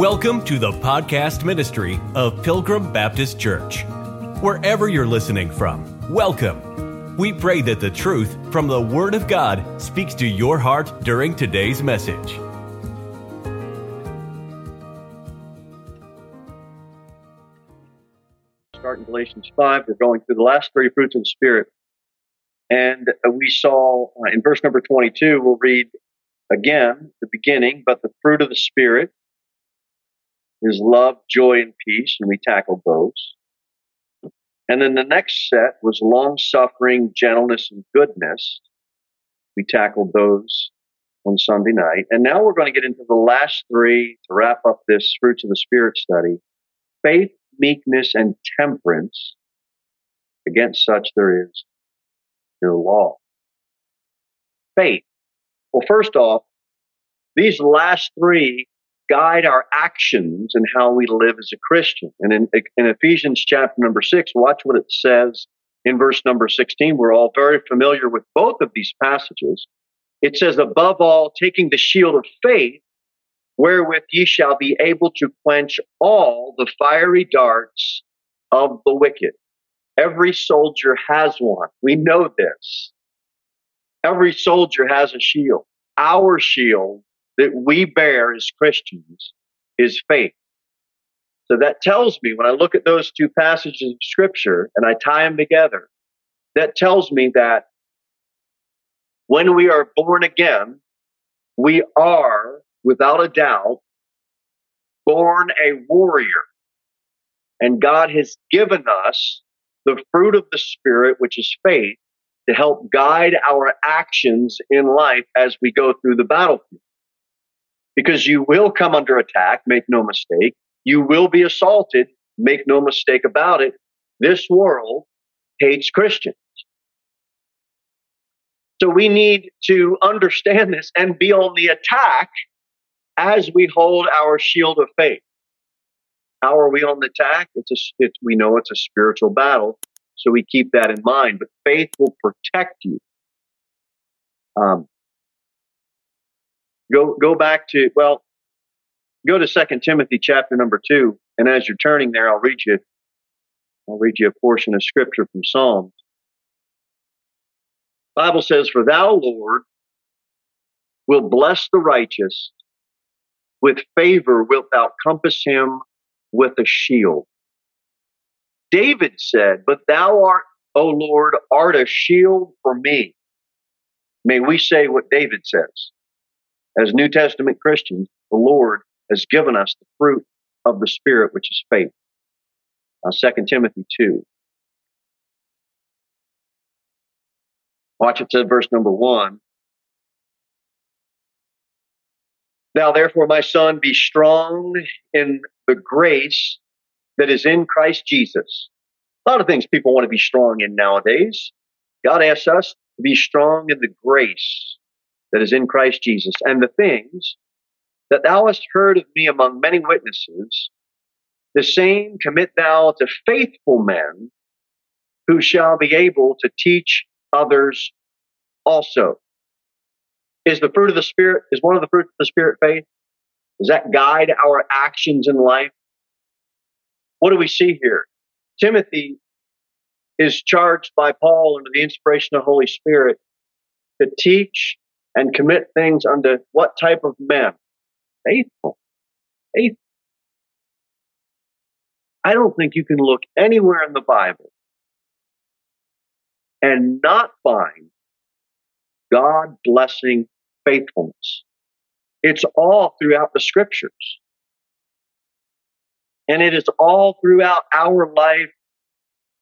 Welcome to the podcast ministry of Pilgrim Baptist Church. Wherever you're listening from, welcome. We pray that the truth from the Word of God speaks to your heart during today's message. Starting Galatians 5, we're going through the last three fruits of the Spirit. And we saw uh, in verse number 22, we'll read again the beginning, but the fruit of the Spirit is love, joy, and peace, and we tackled those. And then the next set was long suffering, gentleness, and goodness. We tackled those on Sunday night. And now we're going to get into the last three to wrap up this fruits of the Spirit study faith, meekness, and temperance. Against such there is no law. Faith. Well, first off, these last three guide our actions and how we live as a Christian. And in, in Ephesians chapter number six, watch what it says in verse number 16. We're all very familiar with both of these passages. It says, above all, taking the shield of faith, wherewith ye shall be able to quench all the fiery darts of the wicked. Every soldier has one. We know this. Every soldier has a shield. Our shield that we bear as Christians is faith. So that tells me when I look at those two passages of scripture and I tie them together, that tells me that when we are born again, we are, without a doubt, born a warrior. And God has given us the fruit of the Spirit, which is faith, to help guide our actions in life as we go through the battlefield because you will come under attack, make no mistake. You will be assaulted, make no mistake about it. This world hates Christians. So we need to understand this and be on the attack as we hold our shield of faith. How are we on the attack? It's a, it's, we know it's a spiritual battle, so we keep that in mind. But faith will protect you. Um, Go go back to well, go to Second Timothy chapter number two, and as you're turning there, I'll read you I'll read you a portion of scripture from Psalms. Bible says, For thou, Lord, will bless the righteous, with favor wilt thou compass him with a shield. David said, But thou art, O Lord, art a shield for me. May we say what David says. As New Testament Christians, the Lord has given us the fruit of the Spirit, which is faith. Uh, 2 Timothy 2. Watch it says verse number 1. Now, therefore, my son, be strong in the grace that is in Christ Jesus. A lot of things people want to be strong in nowadays. God asks us to be strong in the grace that is in Christ Jesus, and the things that thou hast heard of me among many witnesses, the same commit thou to faithful men who shall be able to teach others also. Is the fruit of the Spirit, is one of the fruits of the Spirit faith? Does that guide our actions in life? What do we see here? Timothy is charged by Paul under the inspiration of the Holy Spirit to teach and commit things unto what type of men? Faithful. Faithful. I don't think you can look anywhere in the Bible and not find God blessing faithfulness. It's all throughout the scriptures. And it is all throughout our life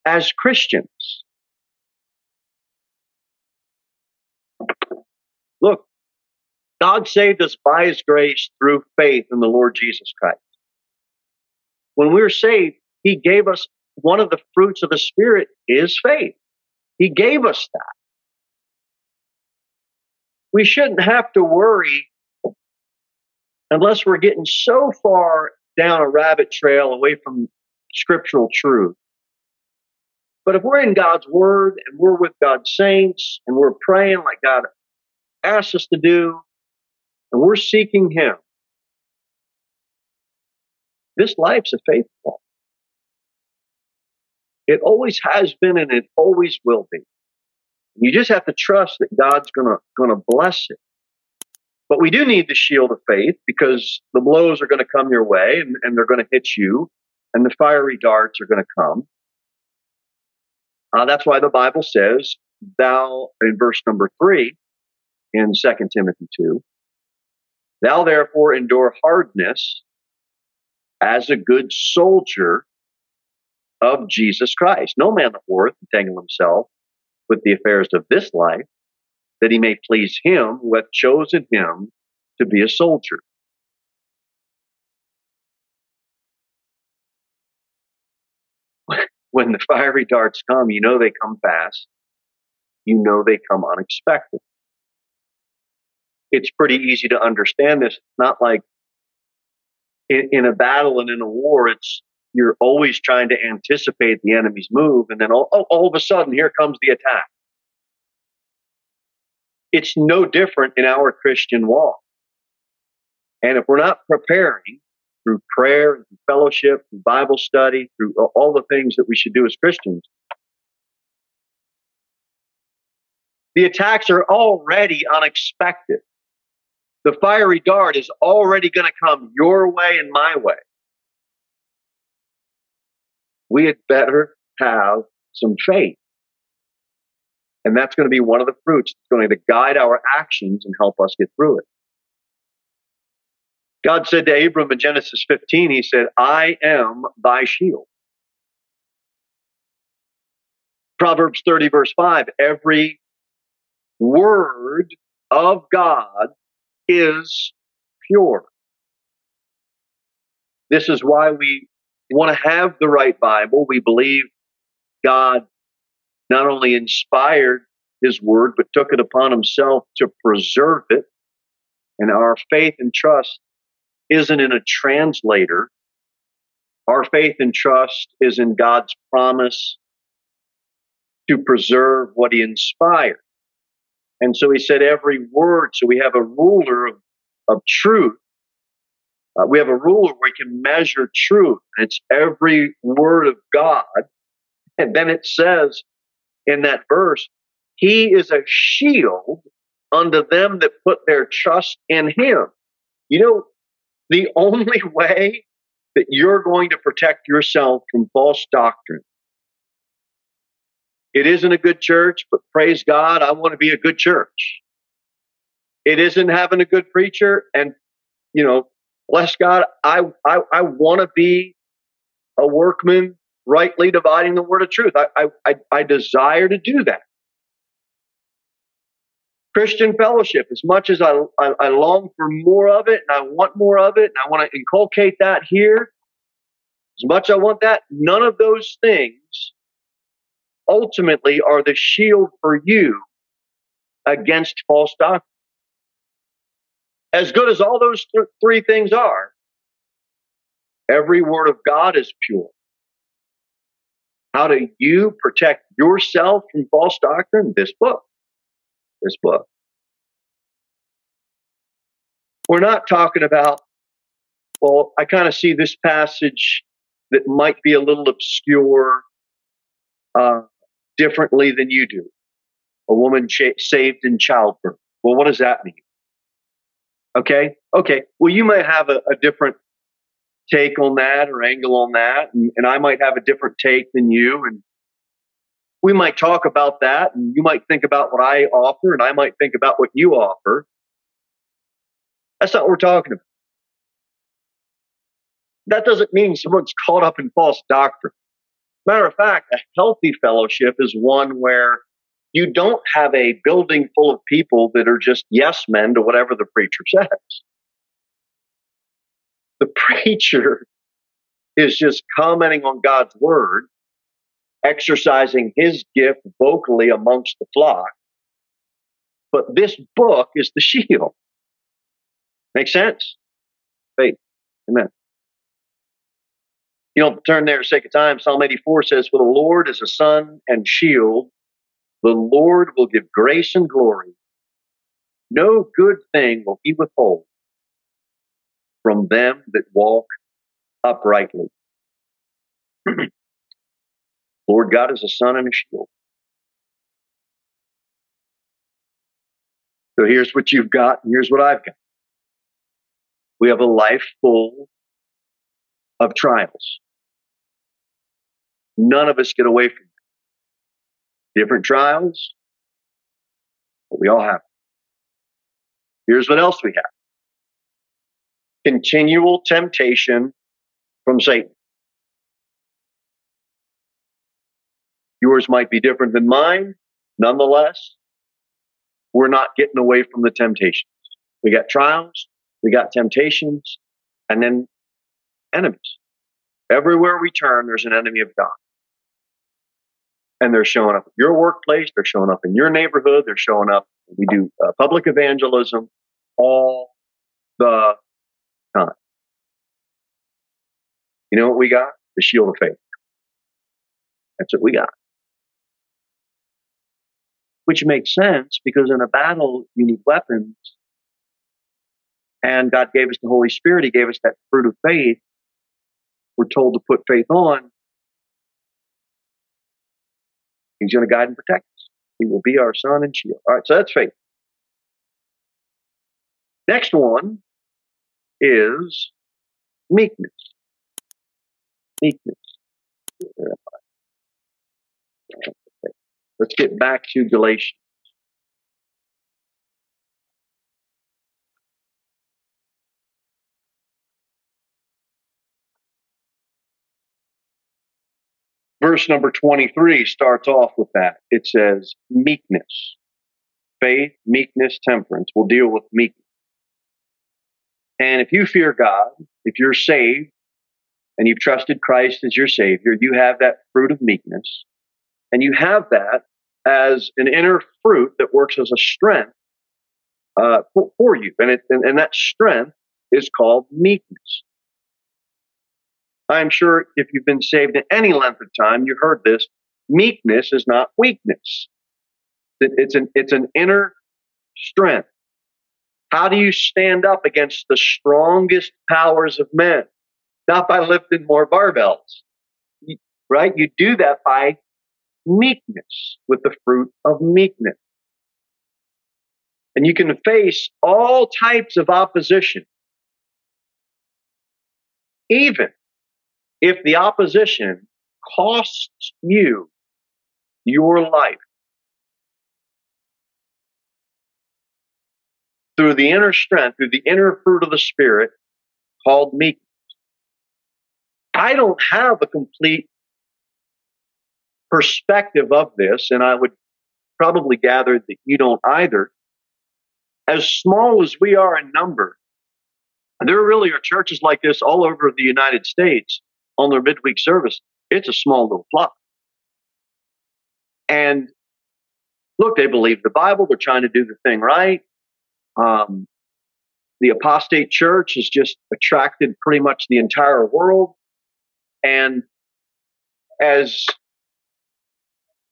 as Christians. Look, God saved us by his grace through faith in the Lord Jesus Christ. When we're saved, he gave us one of the fruits of the Spirit is faith. He gave us that. We shouldn't have to worry unless we're getting so far down a rabbit trail away from scriptural truth. But if we're in God's Word and we're with God's saints and we're praying like God asked us to do, and we're seeking Him. This life's a faith walk. It always has been and it always will be. You just have to trust that God's gonna gonna bless it. But we do need the shield of faith because the blows are to come your way and, and they're to hit you, and the fiery darts are to come. Uh, that's why the Bible says, "Thou," in verse number three, in Second Timothy two, "Thou therefore endure hardness as a good soldier of Jesus Christ. No man that warreth entangle himself with the affairs of this life, that he may please him who hath chosen him to be a soldier. When the fiery darts come, you know they come fast. You know they come unexpected. It's pretty easy to understand this. It's not like in, in a battle and in a war, it's you're always trying to anticipate the enemy's move, and then all, oh, all of a sudden, here comes the attack. It's no different in our Christian walk. And if we're not preparing through prayer, through fellowship, through Bible study, through all the things that we should do as Christians, the attacks are already unexpected. The fiery dart is already going to come your way and my way. We had better have some faith. And that's going to be one of the fruits that's going to guide our actions and help us get through it. God said to Abram in Genesis 15, He said, I am thy shield. Proverbs 30, verse 5 every word of God is pure. This is why we want to have the right Bible. We believe God not only inspired his word, but took it upon himself to preserve it. And our faith and trust isn't in a translator. Our faith and trust is in God's promise to preserve what he inspired. And so he said every word. So we have a ruler of, of truth. Uh, we have a ruler where we can measure truth. It's every word of God. And then it says in that verse, He is a shield unto them that put their trust in Him. You know, the only way that you're going to protect yourself from false doctrine. It isn't a good church, but praise God, I want to be a good church. It isn't having a good preacher, and you know, bless God, I I, I want to be a workman rightly dividing the word of truth. I, I, I desire to do that. Christian fellowship, as much as I, I, I, long for more of it and I want more of it and I want to inculcate that here, as much as I want that, none of those things ultimately are the shield for you against false doctrine. As good as all those th- three things are, every word of God is pure. How do you protect yourself from false doctrine? This book. This book. We're not talking about, well, I kind of see this passage that might be a little obscure uh, differently than you do. A woman ch- saved in childbirth. Well, what does that mean? Okay. Okay. Well, you might have a, a different take on that or angle on that. And, and I might have a different take than you. And we might talk about that. And you might think about what I offer, and I might think about what you offer. That's not what we're talking about. That doesn't mean someone's caught up in false doctrine. Matter of fact, a healthy fellowship is one where you don't have a building full of people that are just yes men to whatever the preacher says the preacher is just commenting on God's word, exercising his gift vocally amongst the flock. But this book is the shield. Make sense? Faith. Amen. You don't turn there, sake of time. Psalm 84 says, For the Lord is a sun and shield. The Lord will give grace and glory. No good thing will he withhold from them that walk uprightly. Lord God is a sun and a shield. So here's what you've got, and here's what I've got. We have a life full of trials. None of us get away from it. Different trials, but we all have. Here's what else we have continual temptation from Satan. Yours might be different than mine. Nonetheless, we're not getting away from the temptations. We got trials, we got temptations, and then enemies. Everywhere we turn, there's an enemy of God. And they're showing up at your workplace, they're showing up in your neighborhood, they're showing up. We do uh, public evangelism all the time. You know what we got? The shield of faith. That's what we got. Which makes sense because in a battle, you need weapons. And God gave us the Holy Spirit. He gave us that fruit of faith. We're told to put faith on. He's going to guide and protect us. He will be our sun and shield. All right, so that's faith. Next one is meekness. Meekness. Let's get back to Galatians. Verse number 23 starts off with that. It says meekness. Faith, meekness, temperance. We'll deal with meekness. And if you fear God, if you're saved and you've trusted Christ as your Savior, you have that fruit of meekness. And you have that as an inner fruit that works as a strength uh, for, for, you. And, it, and, and that strength is called meekness. I'm sure if you've been saved at any length of time, you heard this. Meekness is not weakness. It's an, it's an inner strength. How do you stand up against the strongest powers of men? Not by lifting more barbells, right? You do that by meekness, with the fruit of meekness. And you can face all types of opposition, even if the opposition costs you your life. through the inner strength, through the inner fruit of the Spirit called meekness. I don't have a complete perspective of this, and I would probably gather that you don't either. As small as we are in number, there really are churches like this all over the United States on their midweek service. It's a small little flock. And look, they believe the Bible, they're trying to do the thing right. Um, the apostate church has just attracted pretty much the entire world. And as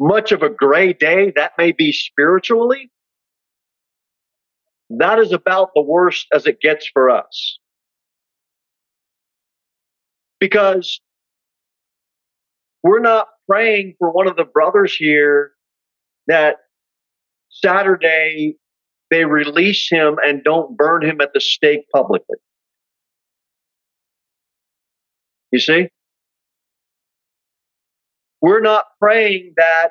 much of a gray day that may be spiritually, that is about the worst as it gets for us. Because we're not praying for one of the brothers here that Saturday they release him and don't burn him at the stake publicly. You see? We're not praying that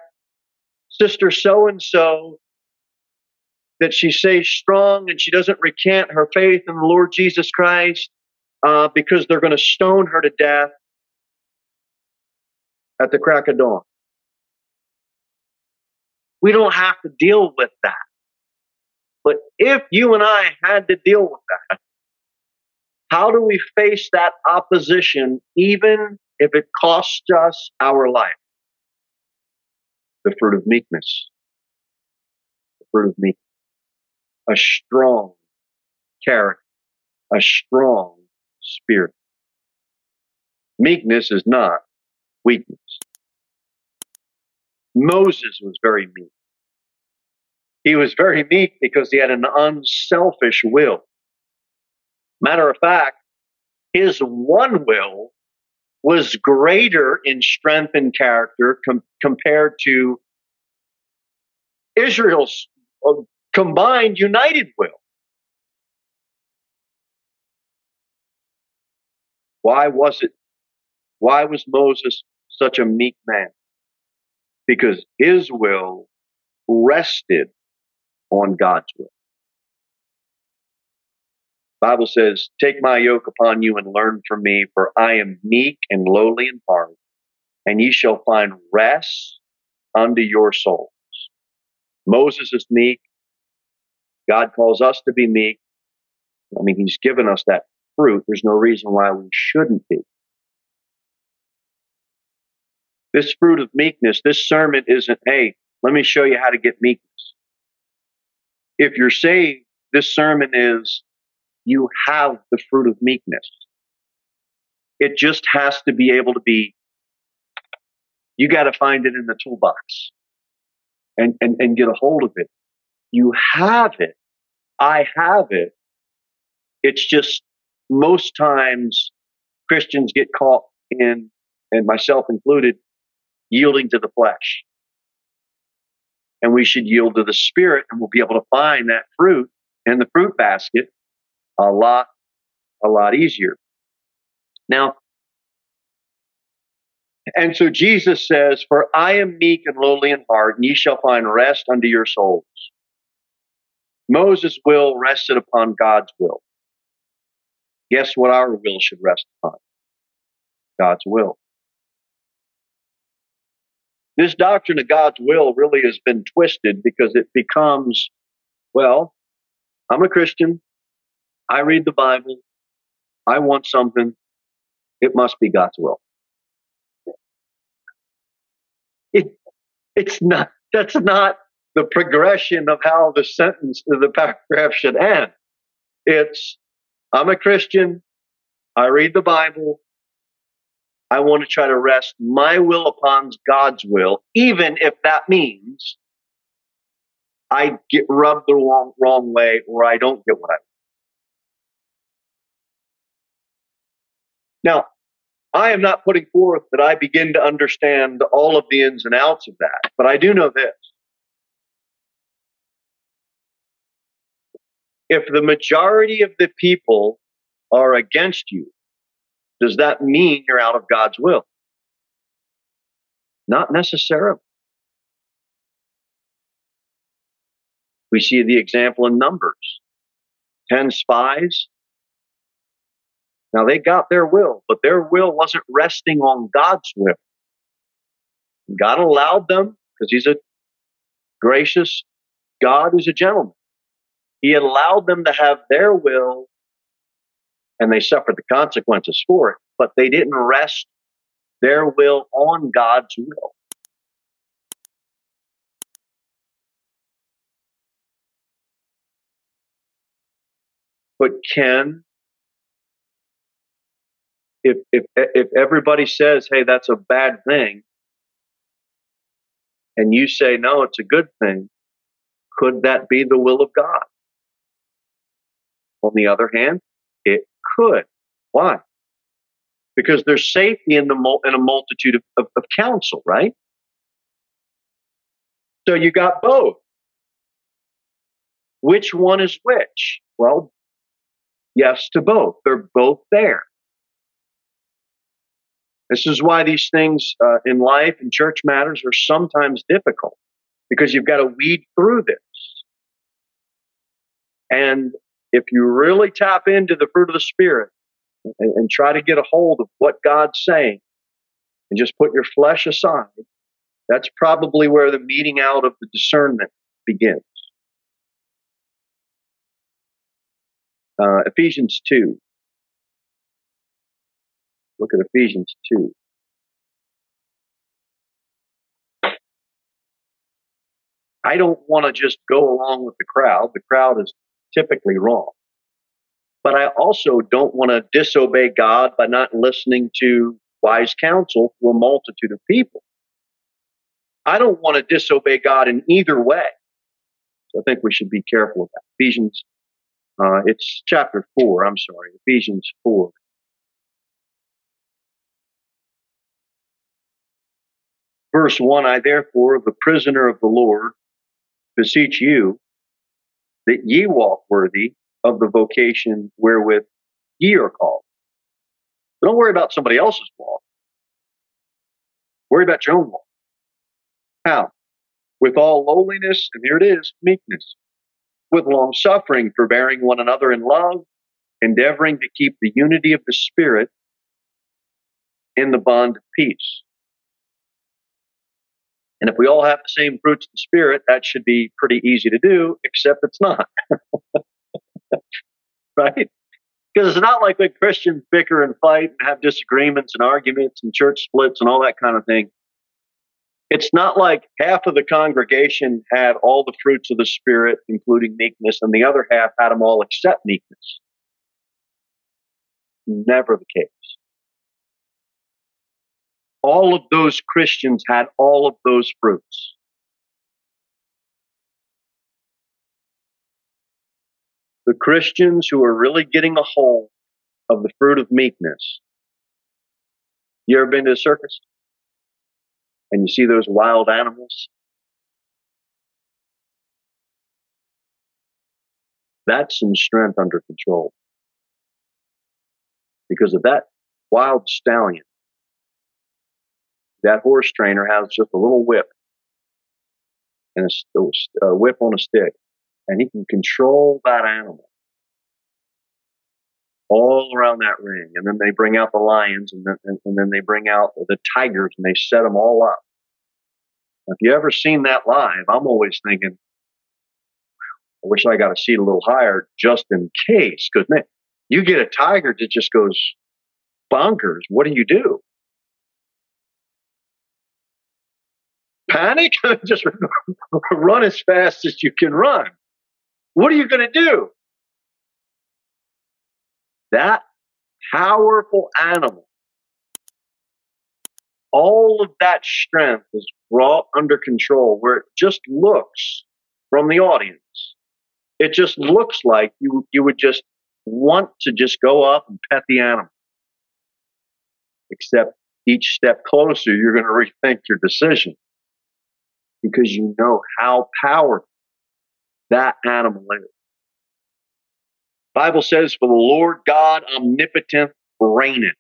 sister so and so that she stays strong and she doesn't recant her faith in the Lord Jesus Christ uh, because they're going to stone her to death at the crack of dawn. We don't have to deal with that. But if you and I had to deal with that, how do we face that opposition even if it costs us our life? The fruit of meekness. The fruit of meekness. A strong character. A strong spirit. Meekness is not weakness. Moses was very meek. He was very meek because he had an unselfish will. Matter of fact, his one will was greater in strength and character com- compared to Israel's uh, combined united will. Why was it? Why was Moses such a meek man? Because his will rested on God's will. Bible says, Take my yoke upon you and learn from me, for I am meek and lowly in heart, and ye shall find rest unto your souls. Moses is meek. God calls us to be meek. I mean, he's given us that fruit. There's no reason why we shouldn't be. This fruit of meekness, this sermon isn't, hey, let me show you how to get meekness. If you're saved, this sermon is, you have the fruit of meekness. It just has to be able to be, you got to find it in the toolbox and, and, and get a hold of it. You have it. I have it. It's just most times Christians get caught in, and myself included, yielding to the flesh. And we should yield to the spirit and we'll be able to find that fruit in the fruit basket a lot, a lot easier. Now, and so Jesus says, For I am meek and lowly in heart, and ye shall find rest unto your souls. Moses' will rested upon God's will. Guess what our will should rest upon? God's will. This doctrine of God's will really has been twisted because it becomes, well, I'm a Christian. I read the Bible. I want something. It must be God's will. It, it's not, that's not the progression of how the sentence, the paragraph should end. It's, I'm a Christian. I read the Bible. I want to try to rest my will upon God's will, even if that means I get rubbed the wrong, wrong way or I don't get what I want. Now, I am not putting forth that I begin to understand all of the ins and outs of that, but I do know this. If the majority of the people are against you, does that mean you're out of God's will? Not necessarily. We see the example in Numbers 10 spies. Now they got their will, but their will wasn't resting on God's will. God allowed them because He's a gracious God who's a gentleman. He allowed them to have their will and they suffered the consequences for it, but they didn't rest their will on God's will. But can if if if everybody says, "Hey, that's a bad thing," and you say, "No, it's a good thing," could that be the will of God? On the other hand, it could. Why? Because there's safety in the in a multitude of, of, of counsel, right? So you got both. Which one is which? Well, yes to both. They're both there. This is why these things uh, in life and church matters are sometimes difficult because you've got to weed through this. And if you really tap into the fruit of the Spirit and, and try to get a hold of what God's saying and just put your flesh aside, that's probably where the meeting out of the discernment begins. Uh, Ephesians 2. Look at Ephesians 2. I don't want to just go along with the crowd. The crowd is typically wrong. But I also don't want to disobey God by not listening to wise counsel from a multitude of people. I don't want to disobey God in either way. So I think we should be careful of that. Ephesians, uh, it's chapter four, I'm sorry, Ephesians four. Verse one, I therefore, the prisoner of the Lord, beseech you that ye walk worthy of the vocation wherewith ye are called. Don't worry about somebody else's walk. Worry about your own walk. How? With all lowliness, and here it is, meekness, with long suffering, forbearing one another in love, endeavoring to keep the unity of the Spirit in the bond of peace. And if we all have the same fruits of the Spirit, that should be pretty easy to do, except it's not. right? Because it's not like when Christians bicker and fight and have disagreements and arguments and church splits and all that kind of thing. It's not like half of the congregation had all the fruits of the Spirit, including meekness, and the other half had them all except meekness. Never the case. All of those Christians had all of those fruits. The Christians who are really getting a hold of the fruit of meekness. You ever been to a circus? And you see those wild animals? That's some strength under control. Because of that wild stallion, that horse trainer has just a little whip and a, a whip on a stick, and he can control that animal all around that ring. And then they bring out the lions, and then, and, and then they bring out the tigers, and they set them all up. If you ever seen that live, I'm always thinking, I wish I got a seat a little higher just in case. Because you get a tiger that just goes bonkers. What do you do? Panic? just run as fast as you can run. What are you going to do? That powerful animal, all of that strength is brought under control where it just looks from the audience. It just looks like you, you would just want to just go up and pet the animal. Except each step closer, you're going to rethink your decision because you know how powerful that animal is. Bible says, For the Lord God omnipotent reigneth.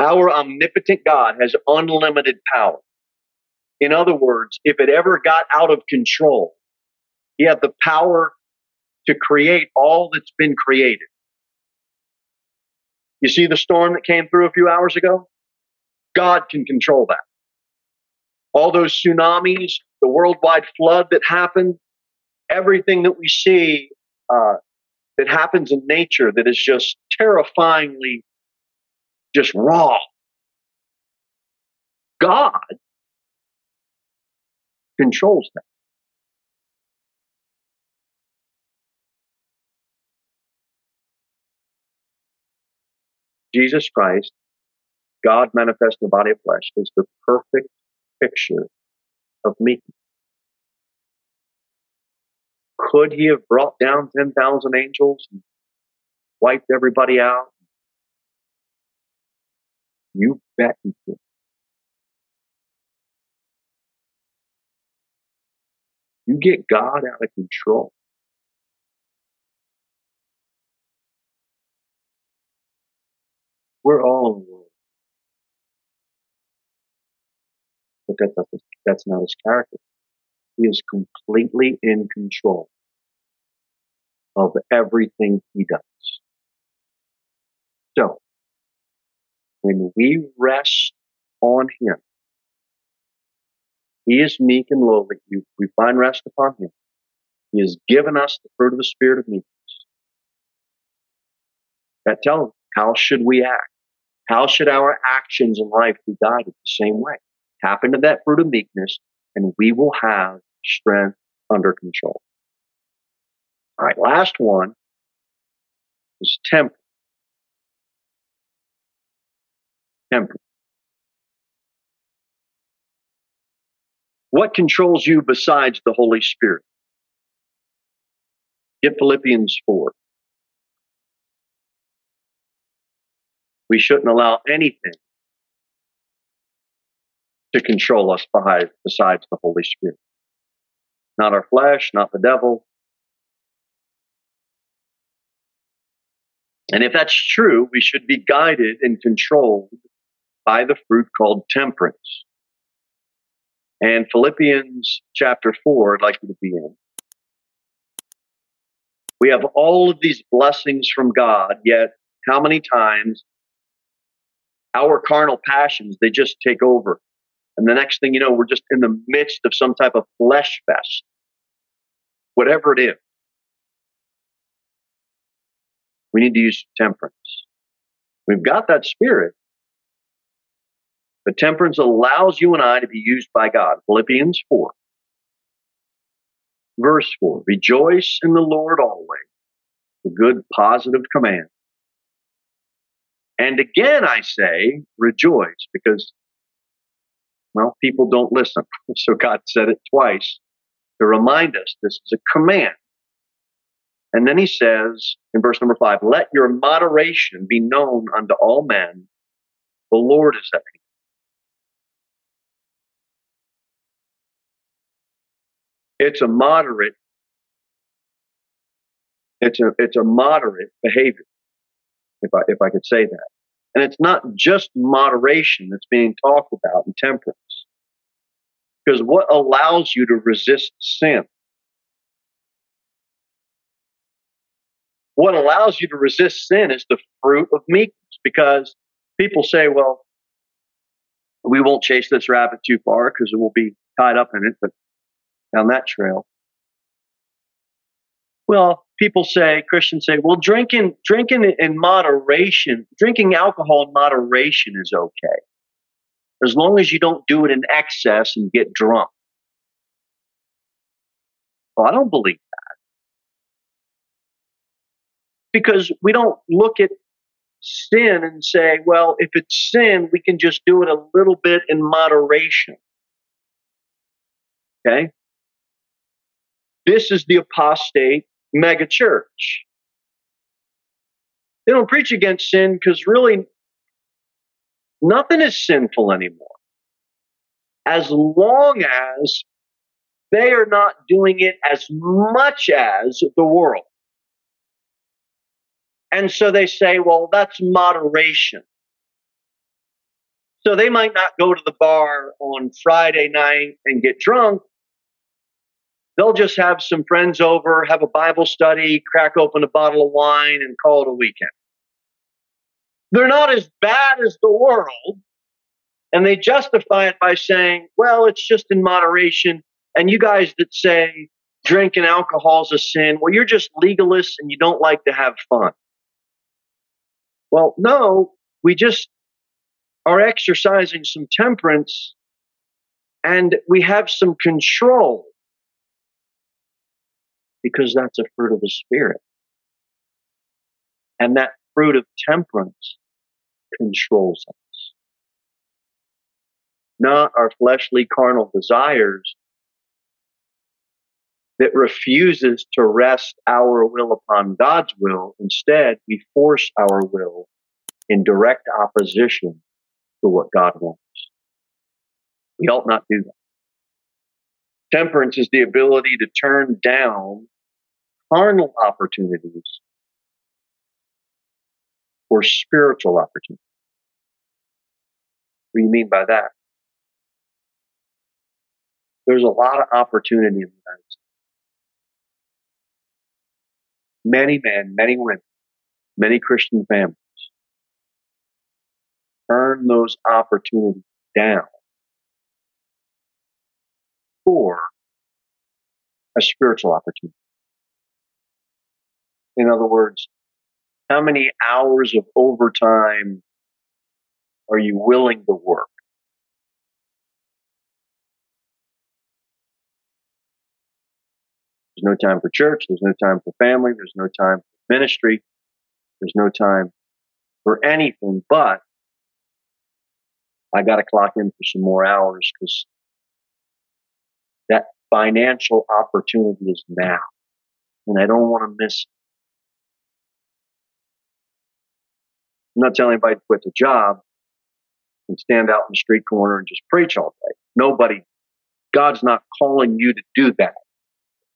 Our omnipotent God has unlimited power. In other words, if it ever got out of control, he had the power to create all that's been created. You see the storm that came through a few hours ago? God can control that. All those tsunamis, the worldwide flood that happened, everything that we see uh, that happens in nature that is just terrifyingly just raw. God controls that. Jesus Christ, God manifest in the body of flesh, is the perfect picture of me. Could he have brought down 10,000 angels and wiped everybody out? You bet he could. You get God out of control. We're all But that's, that's not his character. He is completely in control of everything he does. So, when we rest on him, he is meek and lowly. We find rest upon him. He has given us the fruit of the Spirit of meekness. That tells us how should we act? How should our actions in life be guided the same way? Tap into that fruit of meekness and we will have strength under control. All right, last one is temper. Temper. What controls you besides the Holy Spirit? Get Philippians 4. We shouldn't allow anything to control us by, besides the Holy Spirit. Not our flesh, not the devil. And if that's true, we should be guided and controlled by the fruit called temperance. And Philippians chapter 4, I'd like you to be in. We have all of these blessings from God, yet how many times our carnal passions, they just take over. And the next thing you know, we're just in the midst of some type of flesh fest, whatever it is. We need to use temperance. We've got that spirit, but temperance allows you and I to be used by God. Philippians 4, verse 4 Rejoice in the Lord always, a good positive command. And again, I say, rejoice, because, well, people don't listen. So God said it twice to remind us this is a command. And then he says in verse number five, let your moderation be known unto all men. The Lord is at hand. It's a moderate, it's a, it's a moderate behavior, if I, if I could say that. And it's not just moderation that's being talked about in temperance. Because what allows you to resist sin? What allows you to resist sin is the fruit of meekness because people say, well, we won't chase this rabbit too far because it will be tied up in it, but down that trail. Well, people say, Christians say, well, drinking, drinking in moderation, drinking alcohol in moderation is okay. As long as you don't do it in excess and get drunk. Well, I don't believe that. Because we don't look at sin and say, well, if it's sin, we can just do it a little bit in moderation. Okay? This is the apostate megachurch. They don't preach against sin because really nothing is sinful anymore. As long as they are not doing it as much as the world. And so they say, well, that's moderation. So they might not go to the bar on Friday night and get drunk, They'll just have some friends over, have a Bible study, crack open a bottle of wine, and call it a weekend. They're not as bad as the world, and they justify it by saying, well, it's just in moderation. And you guys that say drinking alcohol is a sin, well, you're just legalists and you don't like to have fun. Well, no, we just are exercising some temperance and we have some control because that's a fruit of the Spirit. And that fruit of temperance controls us. Not our fleshly carnal desires that refuses to rest our will upon God's will. Instead, we force our will in direct opposition to what God wants. We ought not do that. Temperance is the ability to turn down carnal opportunities for spiritual opportunities. What do you mean by that? There's a lot of opportunity in the United States. Many men, many women, many Christian families turn those opportunities down for a spiritual opportunity. In other words, how many hours of overtime are you willing to work? There's no time for church. There's no time for family. There's no time for ministry. There's no time for anything but I got to clock in for some more hours because that financial opportunity is now and I don't want to miss I'm not telling anybody to quit the job. and stand out in the street corner and just preach all day. Nobody, God's not calling you to do that.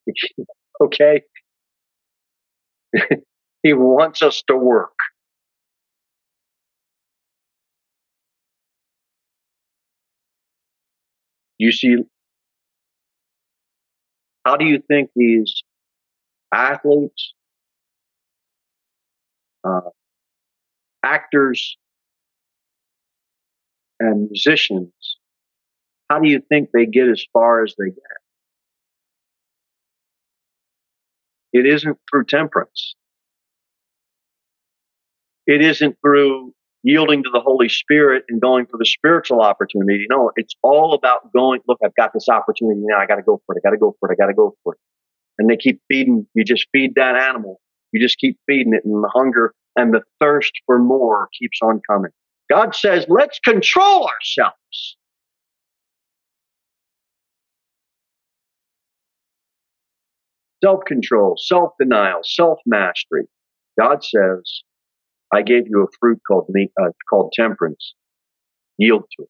okay? he wants us to work. You see, how do you think these athletes, uh, actors, and musicians, how do you think they get as far as they get? It isn't through temperance. It isn't through yielding to the Holy Spirit and going for the spiritual opportunity. No, it's all about going, look, I've got this opportunity now. I got to go for it. I got to go for it. I got to go for it. And they keep feeding. You just feed that animal. You just keep feeding it and the hunger and the thirst for more keeps on coming. God says, let's control ourselves. Self control, self denial, self mastery. God says, I gave you a fruit called uh, called temperance. Yield to it.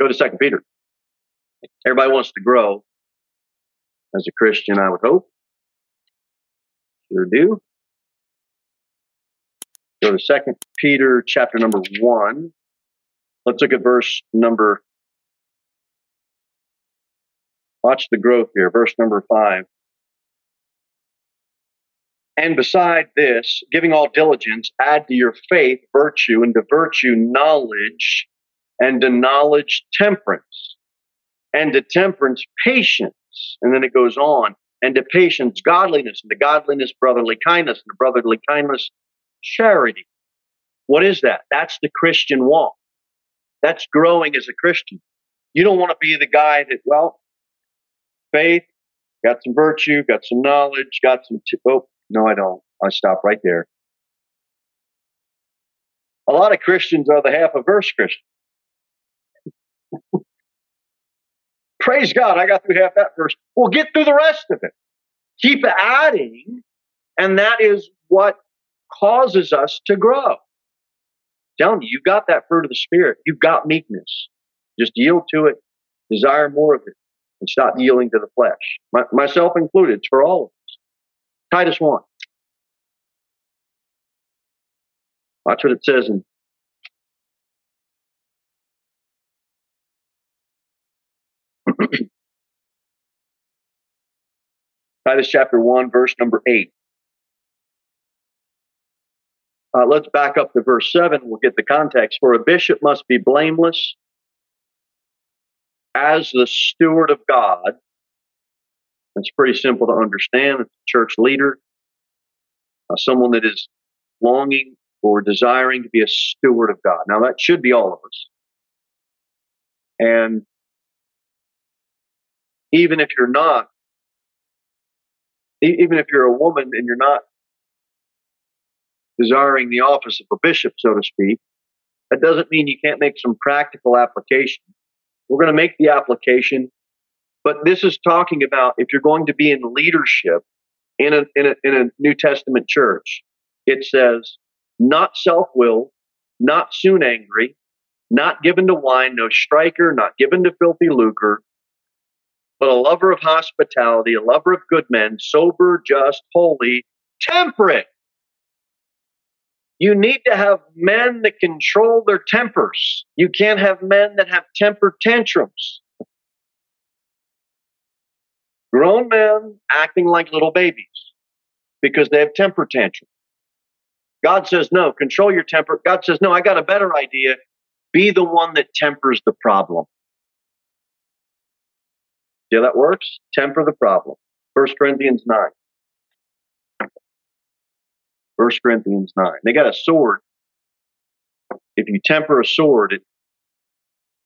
Go to Second Peter. Everybody wants to grow. As a Christian, I would hope. Sure do. Go to Second Peter chapter number one. Let's look at verse number. Watch the growth here. Verse number five. And beside this, giving all diligence, add to your faith virtue, and to virtue knowledge, and to knowledge temperance, and to temperance patience. And then it goes on, and to patience godliness, and to godliness brotherly kindness, and to brotherly kindness charity. What is that? That's the Christian walk. That's growing as a Christian. You don't want to be the guy that, well, faith, got some virtue, got some knowledge, got some, t- oh, no, I don't. I stop right there. A lot of Christians are the half a verse Christian. Praise God, I got through half that verse. We'll get through the rest of it. Keep adding, and that is what causes us to grow. Telling you, you've got that fruit of the Spirit. You've got meekness. Just yield to it, desire more of it, and stop yielding to the flesh. My, myself included, it's for all of us. Titus 1. Watch what it says in Titus chapter 1, verse number 8. Uh, let's back up to verse 7. We'll get the context. For a bishop must be blameless as the steward of God. It's pretty simple to understand. It's a church leader, uh, someone that is longing or desiring to be a steward of God. Now, that should be all of us. And even if you're not, even if you're a woman and you're not desiring the office of a bishop, so to speak, that doesn't mean you can't make some practical application. We're going to make the application, but this is talking about if you're going to be in leadership in a, in a, in a New Testament church, it says, not self willed, not soon angry, not given to wine, no striker, not given to filthy lucre, but a lover of hospitality, a lover of good men, sober, just, holy, temperate. You need to have men that control their tempers. You can't have men that have temper tantrums. Grown men acting like little babies because they have temper tantrums. God says, no, control your temper. God says, no, I got a better idea. Be the one that tempers the problem. See how that works? Temper the problem. 1 Corinthians 9. 1 Corinthians 9. They got a sword. If you temper a sword, it,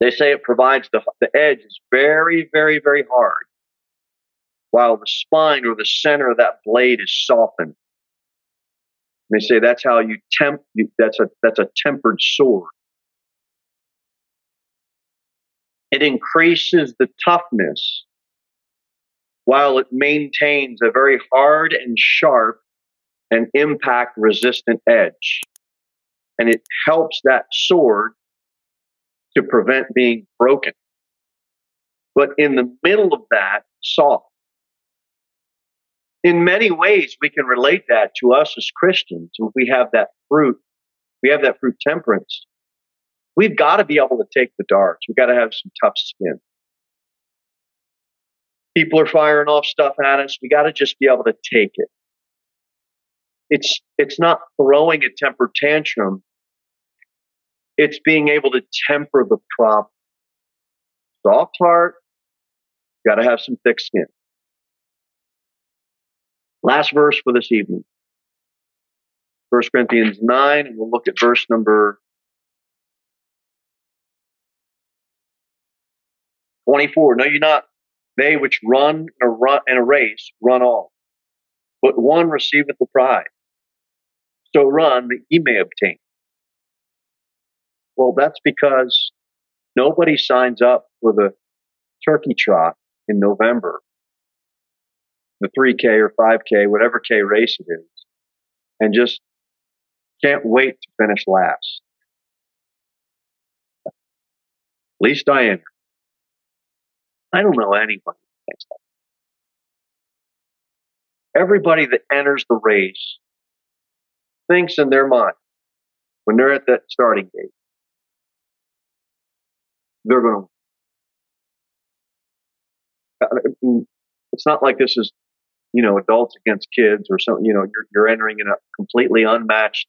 they say it provides the, the edge is very, very, very hard, while the spine or the center of that blade is softened. They say that's how you temp. That's a that's a tempered sword. It increases the toughness while it maintains a very hard and sharp and impact resistant edge. And it helps that sword to prevent being broken. But in the middle of that, soft. In many ways, we can relate that to us as Christians. If we have that fruit, we have that fruit temperance. We've got to be able to take the darts. We've got to have some tough skin. People are firing off stuff at us. We got to just be able to take it. It's, it's not throwing a temper tantrum. It's being able to temper the problem. Soft heart, got to have some thick skin. Last verse for this evening. 1 Corinthians 9, and we'll look at verse number 24. No, you're not they which run in a, race run all, but one receiveth the prize. So run that ye may obtain. Well, that's because nobody signs up for the turkey trot in November, the 3K or 5K, whatever K race it is, and just can't wait to finish last. At least I am. I don't know anybody thinks that. Everybody that enters the race thinks in their mind when they're at that starting gate, they're going to. Uh, it's not like this is, you know, adults against kids or something. You know, you're, you're entering in a completely unmatched.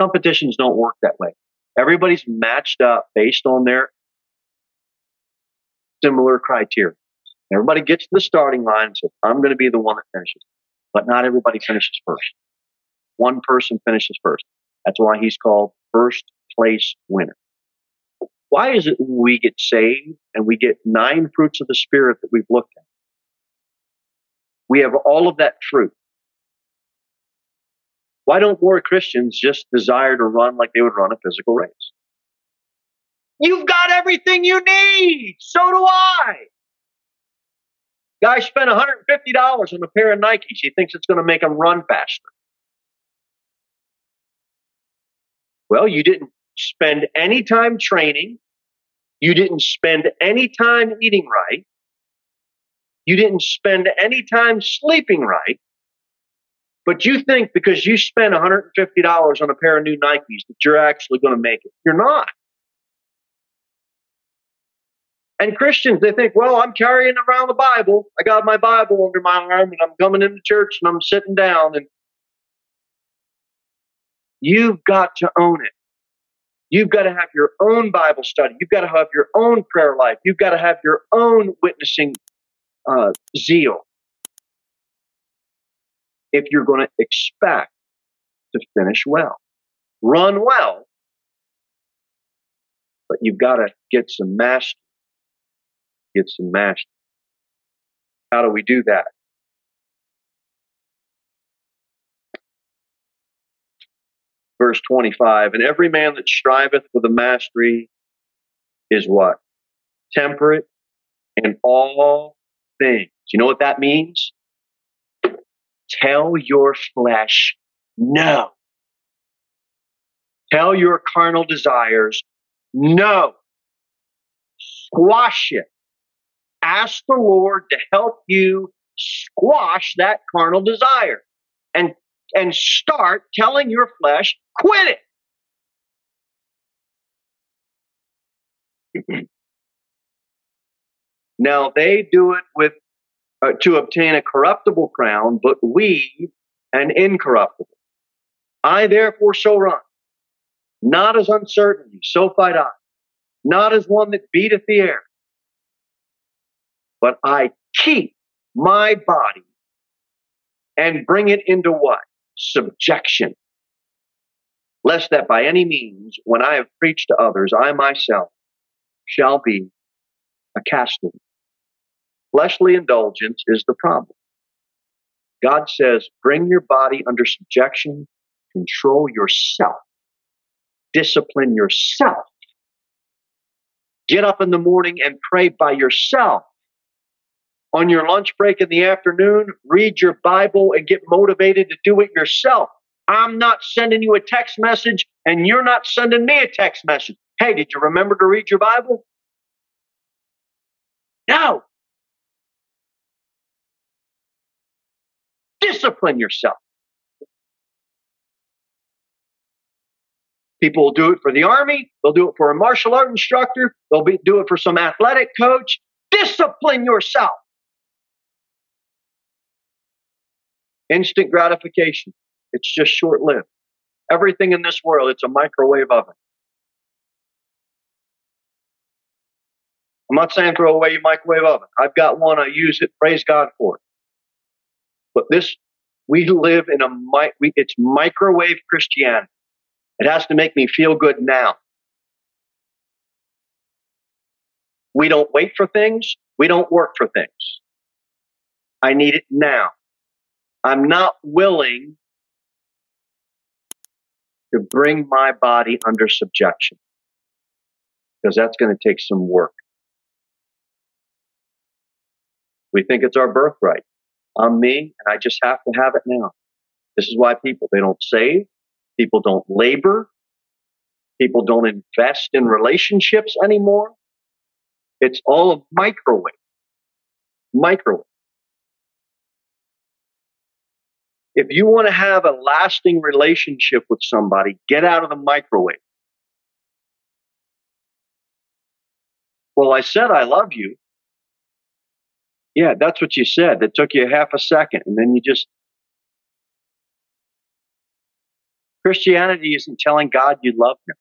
Competitions don't work that way. Everybody's matched up based on their similar criteria. Everybody gets to the starting line and says, I'm going to be the one that finishes. But not everybody finishes first. One person finishes first. That's why he's called first place winner. Why is it we get saved and we get nine fruits of the Spirit that we've looked at? We have all of that fruit. Why don't more Christians just desire to run like they would run a physical race? You've got everything you need. So do I. Guy spent $150 on a pair of Nikes. He thinks it's going to make him run faster. Well, you didn't spend any time training. You didn't spend any time eating right. You didn't spend any time sleeping right. But you think because you spent $150 on a pair of new Nikes that you're actually going to make it. You're not. And Christians, they think, well, I'm carrying around the Bible. I got my Bible under my arm and I'm coming into church and I'm sitting down and you've got to own it. You've got to have your own Bible study. You've got to have your own prayer life. You've got to have your own witnessing uh, zeal if you're going to expect to finish well. Run well, but you've got to get some mastery get some mastery. How do we do that? Verse 25, and every man that striveth for the mastery is what? Temperate in all things. You know what that means? Tell your flesh no. Tell your carnal desires no. Squash it ask the Lord to help you squash that carnal desire and, and start telling your flesh, quit it. now they do it with uh, to obtain a corruptible crown, but we an incorruptible. I therefore shall run, not as uncertainty, so fight I, not as one that beateth the air, but I keep my body and bring it into what? Subjection. Lest that by any means, when I have preached to others, I myself shall be a castaway. Fleshly indulgence is the problem. God says, bring your body under subjection, control yourself, discipline yourself. Get up in the morning and pray by yourself on your lunch break in the afternoon, read your Bible and get motivated to do it yourself. I'm not sending you a text message and you're not sending me a text message. Hey, did you remember to read your Bible? No. Discipline yourself. People will do it for the army. They'll do it for a martial art instructor. They'll be, do it for some athletic coach. Discipline yourself. Instant gratification. It's just short lived. Everything in this world, it's a microwave oven. I'm not saying throw away your microwave oven. I've got one. I use it. Praise God for it. But this, we live in a, mic—it's microwave Christianity. It has to make me feel good now. We don't wait for things. We don't work for things. I need it now. I'm not willing to bring my body under subjection because that's going to take some work. We think it's our birthright. I'm me and I just have to have it now. This is why people, they don't save. People don't labor. People don't invest in relationships anymore. It's all a microwave. Microwave. If you want to have a lasting relationship with somebody, get out of the microwave. Well, I said I love you. Yeah, that's what you said. That took you half a second, and then you just. Christianity isn't telling God you love Him.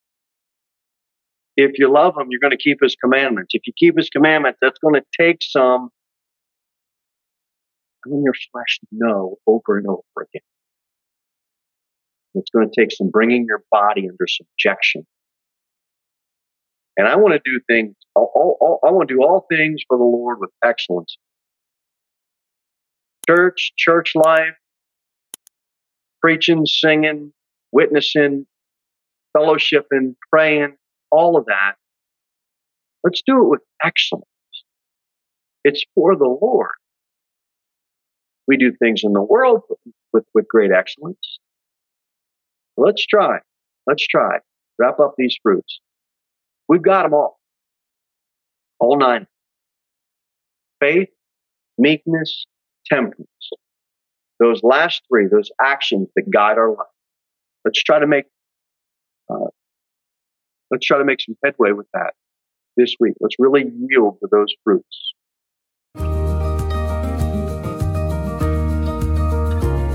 If you love Him, you're going to keep His commandments. If you keep His commandments, that's going to take some in your flesh no over and over again. It's going to take some bringing your body under subjection. And I want to do things, all, all, I want to do all things for the Lord with excellence. Church, church life, preaching, singing, witnessing, fellowshipping, praying, all of that. Let's do it with excellence. It's for the Lord. We do things in the world with, with great excellence. Let's try. Let's try. Wrap up these fruits. We've got them all. All nine. Faith, meekness, temperance. Those last three, those actions that guide our life. Let's try to make, uh, let's try to make some headway with that this week. Let's really yield to those fruits.